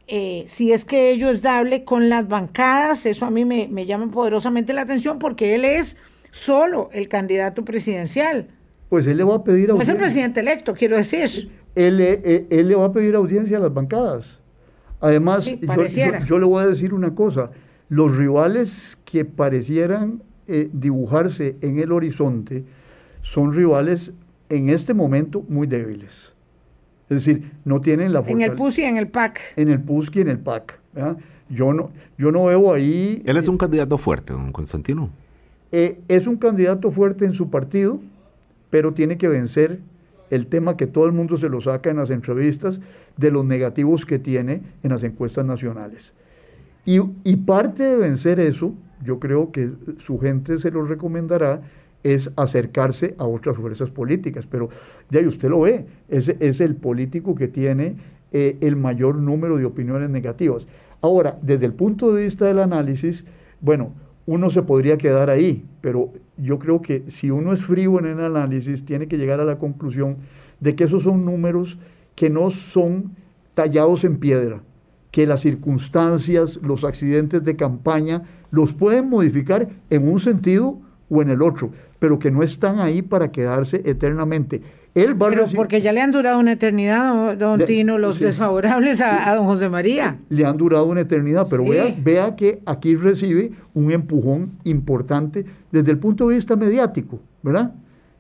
B: eh, si es que ello es dable con las bancadas, eso a mí me, me llama poderosamente la atención porque él es solo el candidato presidencial
D: pues él le va a pedir
B: audiencia. No es el presidente electo, quiero decir.
D: Él, le va a pedir audiencia a las bancadas. Además, yo, le voy a decir una cosa, los rivales que parecieran eh, dibujarse en el horizonte son rivales en este momento muy débiles. Es decir, no tienen la
B: fuerza. En el PUS y en el PAC.
D: En el PUS y en el PAC. Yo no, yo no veo ahí...
C: Él es un candidato fuerte, don Constantino.
D: Eh, es un candidato fuerte en su partido, pero tiene que vencer el tema que todo el mundo se lo saca en las entrevistas de los negativos que tiene en las encuestas nacionales. Y, parte de vencer eso, yo creo que su gente se lo recomendará, es acercarse a otras fuerzas políticas. Pero ya usted lo ve, es, es el político que tiene eh, el mayor número de opiniones negativas. Ahora, desde el punto de vista del análisis, bueno, uno se podría quedar ahí, pero yo creo que si uno es frío en el análisis, tiene que llegar a la conclusión de que esos son números que no son tallados en piedra, que las circunstancias, los accidentes de campaña, los pueden modificar en un sentido o en el otro, pero que no están ahí para quedarse eternamente.
B: Él Pero porque ya le han durado una eternidad, don Tino, los desfavorables a, don José María.
D: Le han durado una eternidad, pero vea, vea que aquí recibe un empujón importante desde el punto de vista mediático, ¿verdad?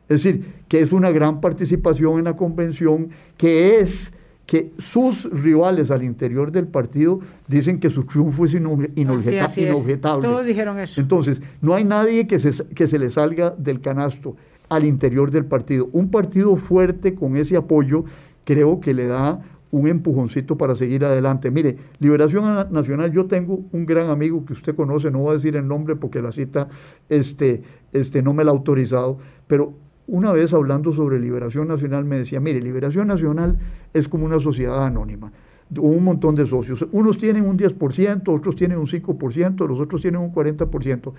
D: Es decir, que es una gran participación en la convención, que es que sus rivales al interior del partido dicen que su triunfo es inobjetable.
B: Todos dijeron eso.
D: Entonces, no hay nadie que se, que se le salga del canasto al interior del partido. Un partido fuerte con ese apoyo creo que le da un empujoncito para seguir adelante. Mire, Liberación Nacional, yo tengo un gran amigo que usted conoce, no voy a decir el nombre porque la cita este, este, no me la ha autorizado, pero una vez hablando sobre Liberación Nacional me decía, mire, Liberación Nacional es como una sociedad anónima, un montón de socios. Unos tienen un 10%, otros tienen un 5%, los otros tienen un 40%.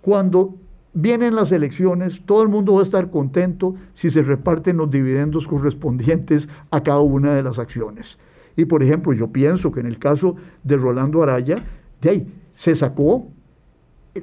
D: Cuando vienen las elecciones, todo el mundo va a estar contento si se reparten los dividendos correspondientes a cada una de las acciones. Y por ejemplo, yo pienso que en el caso de Rolando Araya, de ahí se sacó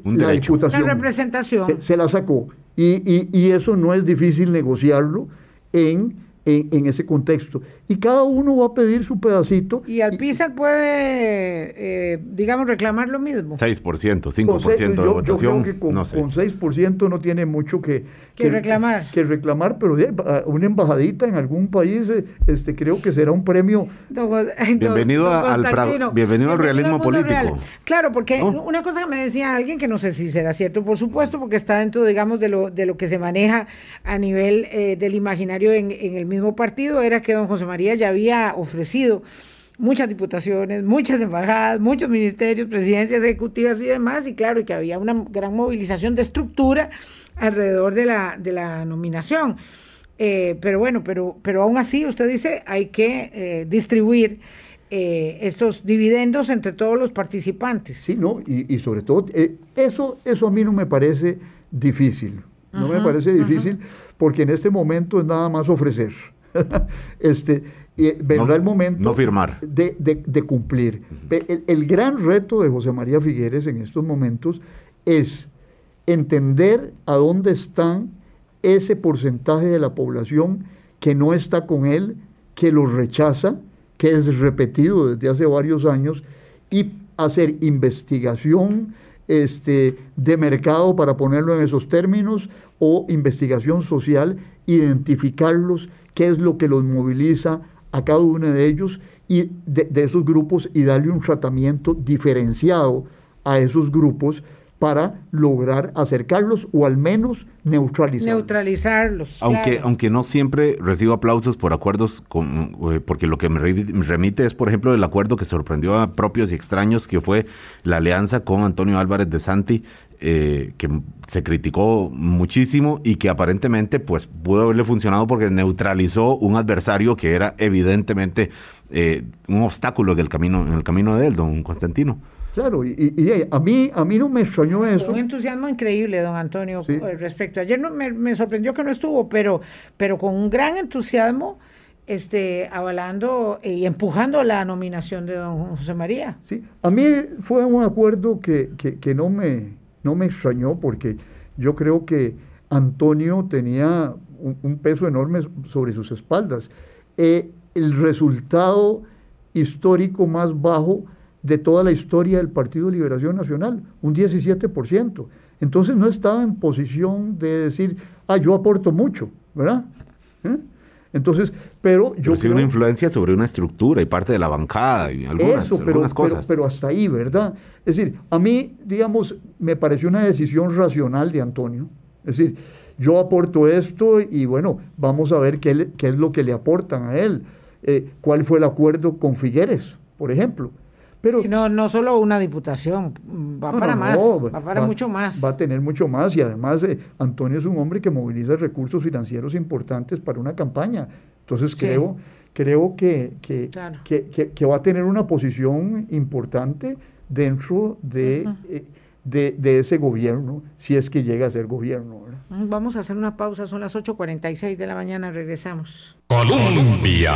D: la diputación.
B: La representación.
D: Se, la sacó. Y, y, eso no es difícil negociarlo en en, ese contexto. Y cada uno va a pedir su pedacito.
B: ¿Y Alpizar puede, eh, digamos, reclamar lo mismo?
C: 6%, 5% de votación.
D: Yo creo que con, 6% no tiene mucho que,
B: que, reclamar.
D: Que reclamar, pero una embajadita en algún país, eh, este creo que será un premio.
C: bienvenido, al, bienvenido al realismo político.
B: Claro, porque una cosa que me decía alguien, que no sé si será cierto, por supuesto, porque está dentro, digamos, de lo, de lo que se maneja a nivel eh, del imaginario en, en el mismo partido era que don José María ya había ofrecido muchas diputaciones, muchas embajadas, muchos ministerios, presidencias ejecutivas y demás, y claro, y que había una gran movilización de estructura alrededor de la, de la nominación. Eh, pero bueno, pero, pero aún así usted dice hay que eh, distribuir eh, estos dividendos entre todos los participantes.
D: Sí, no, y, sobre todo eso, eso a mí no me parece difícil, no me parece difícil porque en este momento es nada más ofrecer. este, vendrá el momento
C: firmar.
D: De, cumplir. el, gran reto de José María Figueres en estos momentos es entender a dónde están ese porcentaje de la población que no está con él, que lo rechaza, que es repetido desde hace varios años, y hacer investigación este, de mercado, para ponerlo en esos términos, o investigación social, identificarlos, qué es lo que los moviliza a cada uno de ellos y de, de esos grupos y darle un tratamiento diferenciado a esos grupos para lograr acercarlos o al menos neutralizarlos.
B: Neutralizarlos.
C: Aunque, aunque no siempre recibo aplausos por acuerdos, con, eh, porque lo que me remite es, por ejemplo, el acuerdo que sorprendió a propios y extraños, que fue la alianza con Antonio Álvarez de Santi, eh, que se criticó muchísimo y que aparentemente pues pudo haberle funcionado porque neutralizó un adversario que era evidentemente eh, un obstáculo en el camino, en el camino de él, don Constantino.
D: Claro, y, a, mí, a mí no me extrañó eso.
B: Un entusiasmo increíble, don Antonio, eh, respecto. Ayer no, me, sorprendió que no estuvo, pero, pero con un gran entusiasmo este, avalando y empujando la nominación de don José María.
D: Sí, a mí fue un acuerdo que, que, no, me, no me extrañó porque yo creo que Antonio tenía un, peso enorme sobre sus espaldas. Eh, el resultado histórico más bajo de toda la historia del Partido de Liberación Nacional, un 17%. Entonces no estaba en posición de decir, ah, yo aporto mucho, ¿verdad? ¿Eh? Entonces, pero yo...
C: Pero una influencia sobre una estructura y parte de la bancada y algunas,
D: eso, pero, cosas. Pero, hasta ahí, ¿verdad? Es decir, a mí, digamos, me pareció una decisión racional de Antonio. Es decir, yo aporto esto y bueno, vamos a ver qué, qué es lo que le aportan a él. Eh, ¿Cuál fue el acuerdo con Figueres, por ejemplo?
B: Pero, no, no solo una diputación, va para más, va para mucho más.
D: Va a tener mucho más y además eh, Antonio es un hombre que moviliza recursos financieros importantes para una campaña. Entonces creo, creo que, que, que, va a tener una posición importante dentro de, eh, de, de, ese gobierno, si es que llega a ser gobierno.
B: Mm, vamos a hacer una pausa, son las 8.46 de la mañana, regresamos.
A: Colombia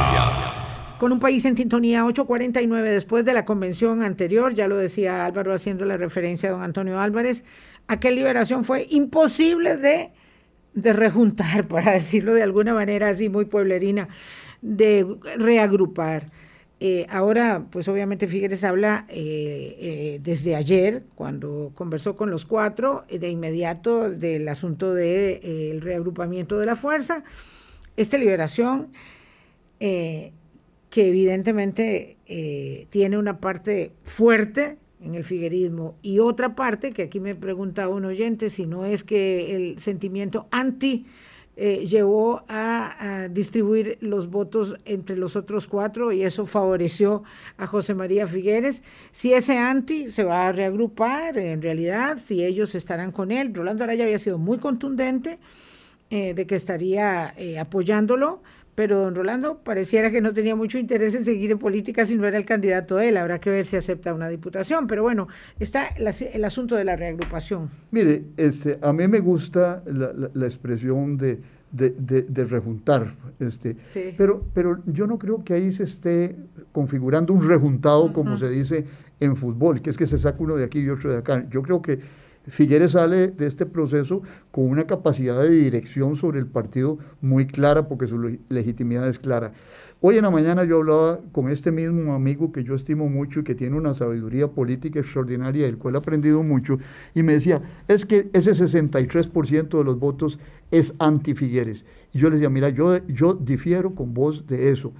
B: con un país en sintonía 849 después de la convención anterior, ya lo decía Álvaro haciendo la referencia a don Antonio Álvarez, aquella liberación fue imposible de, de rejuntar, para decirlo de alguna manera así muy pueblerina, de reagrupar. Eh, ahora, pues obviamente Figueres habla eh, eh, desde ayer, cuando conversó con los cuatro, de inmediato del asunto del reagrupamiento de la fuerza. Esta liberación que evidentemente eh, tiene una parte fuerte en el figuerismo y otra parte que aquí me pregunta un oyente si no es que el sentimiento anti eh, llevó a, distribuir los votos entre los otros cuatro y eso favoreció a José María Figueres. Si ese anti se va a reagrupar, en realidad, si ellos estarán con él, Rolando Araya había sido muy contundente eh, de que estaría apoyándolo pero don Rolando pareciera que no tenía mucho interés en seguir en política si no era el candidato él. Habrá que ver si acepta una diputación. Pero bueno, está el asunto de la reagrupación.
D: Mire, este, a mí me gusta la, expresión de, de, rejuntar. Este, pero, pero yo no creo que ahí se esté configurando un rejuntado, como se dice en fútbol, que es que se saca uno de aquí y otro de acá. Yo creo que Figueres sale de este proceso con una capacidad de dirección sobre el partido muy clara porque su legitimidad es clara. Hoy en la mañana yo hablaba con este mismo amigo que yo estimo mucho y que tiene una sabiduría política extraordinaria, del cual he aprendido mucho, y me decía, es que ese 63% de los votos es anti-Figueres. Y yo le decía, mira, yo, yo difiero con vos de eso.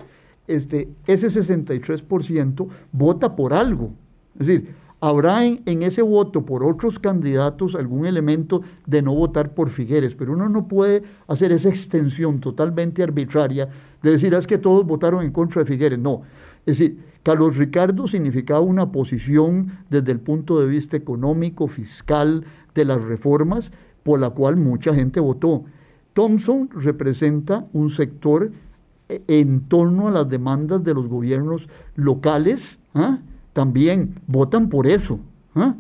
D: Este, ese 63% vota por algo. Es decir, Habrá en, ese voto por otros candidatos algún elemento de no votar por Figueres, pero uno no puede hacer esa extensión totalmente arbitraria de decir, ah, es que todos votaron en contra de Figueres. No, es decir, Carlos Ricardo significaba una posición desde el punto de vista económico, fiscal, de las reformas, por la cual mucha gente votó. Thompson representa un sector eh, en torno a las demandas de los gobiernos locales, ¿ah? También votan por eso. ¿ah?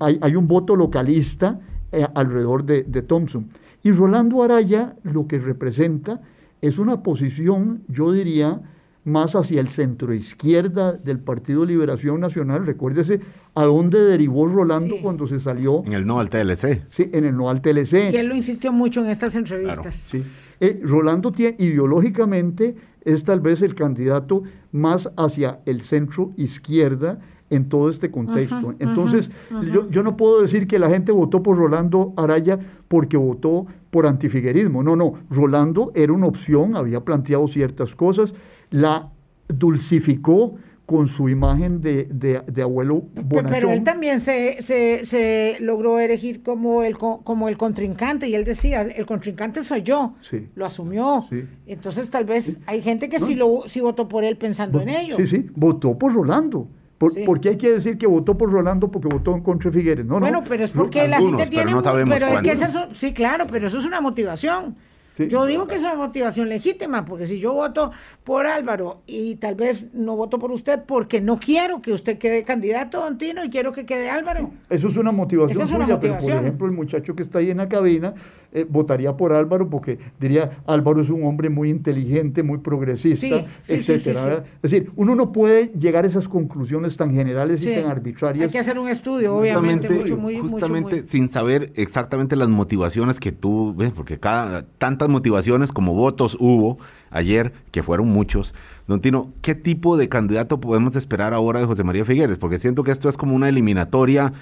D: hay, un voto localista eh, alrededor de, Thompson. Y Rolando Araya lo que representa es una posición, yo diría, más hacia el centro izquierda del Partido Liberación Nacional. Recuérdese a dónde derivó Rolando cuando se salió.
C: En el no al TLC.
D: Sí, en el no al TLC.
B: Y él lo insistió mucho en estas entrevistas.
D: sí. Eh, Rolando tiene, ideológicamente es tal vez el candidato más hacia el centro izquierda en todo este contexto. Entonces, Yo, yo, no puedo decir que la gente votó por Rolando Araya porque votó por antifiguerismo. No, no. Rolando era una opción, había planteado ciertas cosas la dulcificó con su imagen de, de, abuelo bonachón.
B: Pero él también se, se, se, logró elegir como el, como el contrincante y él decía, el contrincante soy yo, sí. lo asumió. Entonces tal vez hay gente que sí, lo, sí votó por él pensando en ello.
D: Sí, sí, votó por Rolando. Por, qué hay que decir que votó por Rolando porque votó en contra de Figueres? No,
B: bueno, pero es porque la gente tiene... Pero, es que eso, sí, claro, pero eso es una motivación yo digo que es una motivación legítima, porque si yo voto por Álvaro y tal vez no voto por usted porque no quiero que usted quede candidato, Don Tino, y quiero que quede Álvaro.
D: Eso es una motivación suya, pero por ejemplo el muchacho que está ahí en la cabina eh, votaría por Álvaro porque diría Álvaro es un hombre muy inteligente, muy progresista, etcétera. es decir, uno no puede llegar a esas conclusiones tan generales y tan arbitrarias.
B: Hay que hacer un estudio, obviamente, mucho, muy,
C: justamente sin saber exactamente las motivaciones que tú ves, porque cada tantas motivaciones como votos hubo ayer, que fueron muchos. Don Tino, ¿qué tipo de candidato podemos esperar ahora de José María Figueres? Porque siento que esto es como una eliminatoria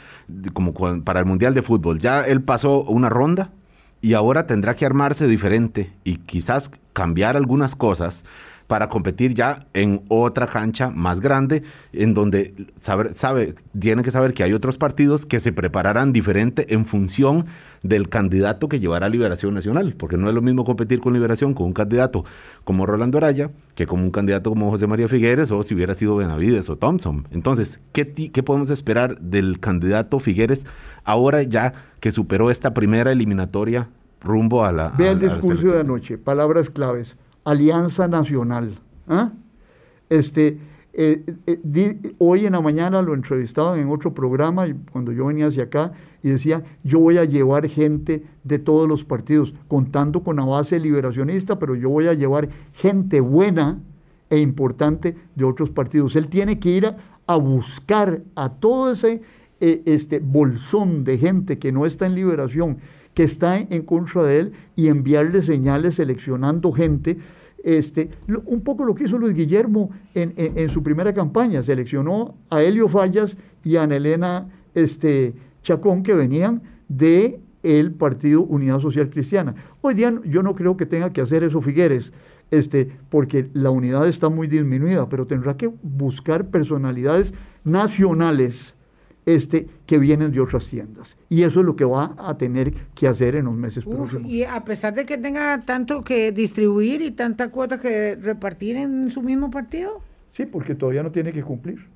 C: como para el Mundial de Fútbol. Ya él pasó una ronda, y ahora tendrá que armarse diferente y quizás cambiar algunas cosas para competir ya en otra cancha más grande, en donde sabe, sabe, tiene que saber que hay otros partidos que se prepararán diferente en función del candidato que llevará a Liberación Nacional, porque no es lo mismo competir con Liberación con un candidato como Rolando Araya que con un candidato como José María Figueres o si hubiera sido Benavides o Thompson. Entonces, ¿qué, qué podemos esperar del candidato Figueres ahora ya que superó esta primera eliminatoria rumbo a la...
D: Ve el discurso de anoche, palabras claves, Alianza Nacional. ¿ah? Este, eh, eh, hoy en la mañana lo entrevistaban en otro programa, cuando yo venía hacia acá, y decía, yo voy a llevar gente de todos los partidos, contando con la base liberacionista, pero yo voy a llevar gente buena e importante de otros partidos. Él tiene que ir a, buscar a todo ese eh, este bolsón de gente que no está en liberación, que está en contra de él, y enviarle señales seleccionando gente este, un poco lo que hizo Luis Guillermo en, su primera campaña, seleccionó a Helio Fallas y a Ana Elena este, Chacón que venían de el Partido Unidad Social Cristiana. Hoy día yo no creo que tenga que hacer eso Figueres, este, porque la unidad está muy disminuida, pero tendrá que buscar personalidades nacionales este, que vienen de otras tiendas. Y eso es lo que va a tener que hacer en los meses próximos.
B: Y a pesar de que tenga tanto que distribuir y tanta cuota que repartir en su mismo partido.
D: Sí, porque todavía no tiene que cumplir.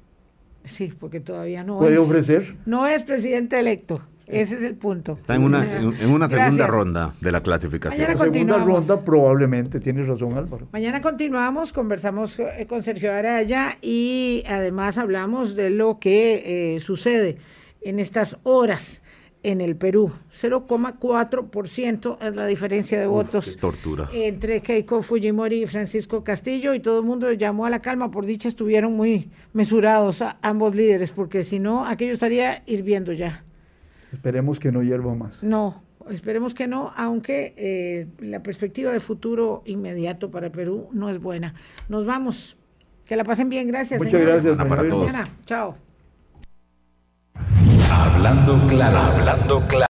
B: Sí, porque todavía no
D: ¿Puede ofrecer?
B: No es presidente electo. Ese es el punto.
C: Está en una, en, una segunda ronda de la clasificación.
D: Mañana en segunda ronda probablemente, tiene razón Álvaro.
B: Mañana continuamos, conversamos eh, con Sergio Araya y además hablamos de lo que eh, sucede en estas horas en el Perú. 0,4% es la diferencia de votos
C: tortura.
B: entre Keiko Fujimori y Francisco Castillo y todo el mundo llamó a la calma. Por dicha estuvieron muy mesurados a ambos líderes porque si no, aquello estaría hirviendo ya.
D: Esperemos que no hierva más.
B: No, esperemos que no, aunque eh, la perspectiva de futuro inmediato para Perú no es buena. Nos vamos. Que la pasen bien, gracias.
D: Muchas gracias.
B: Para Chao.
A: Hablando claro, hablando claro.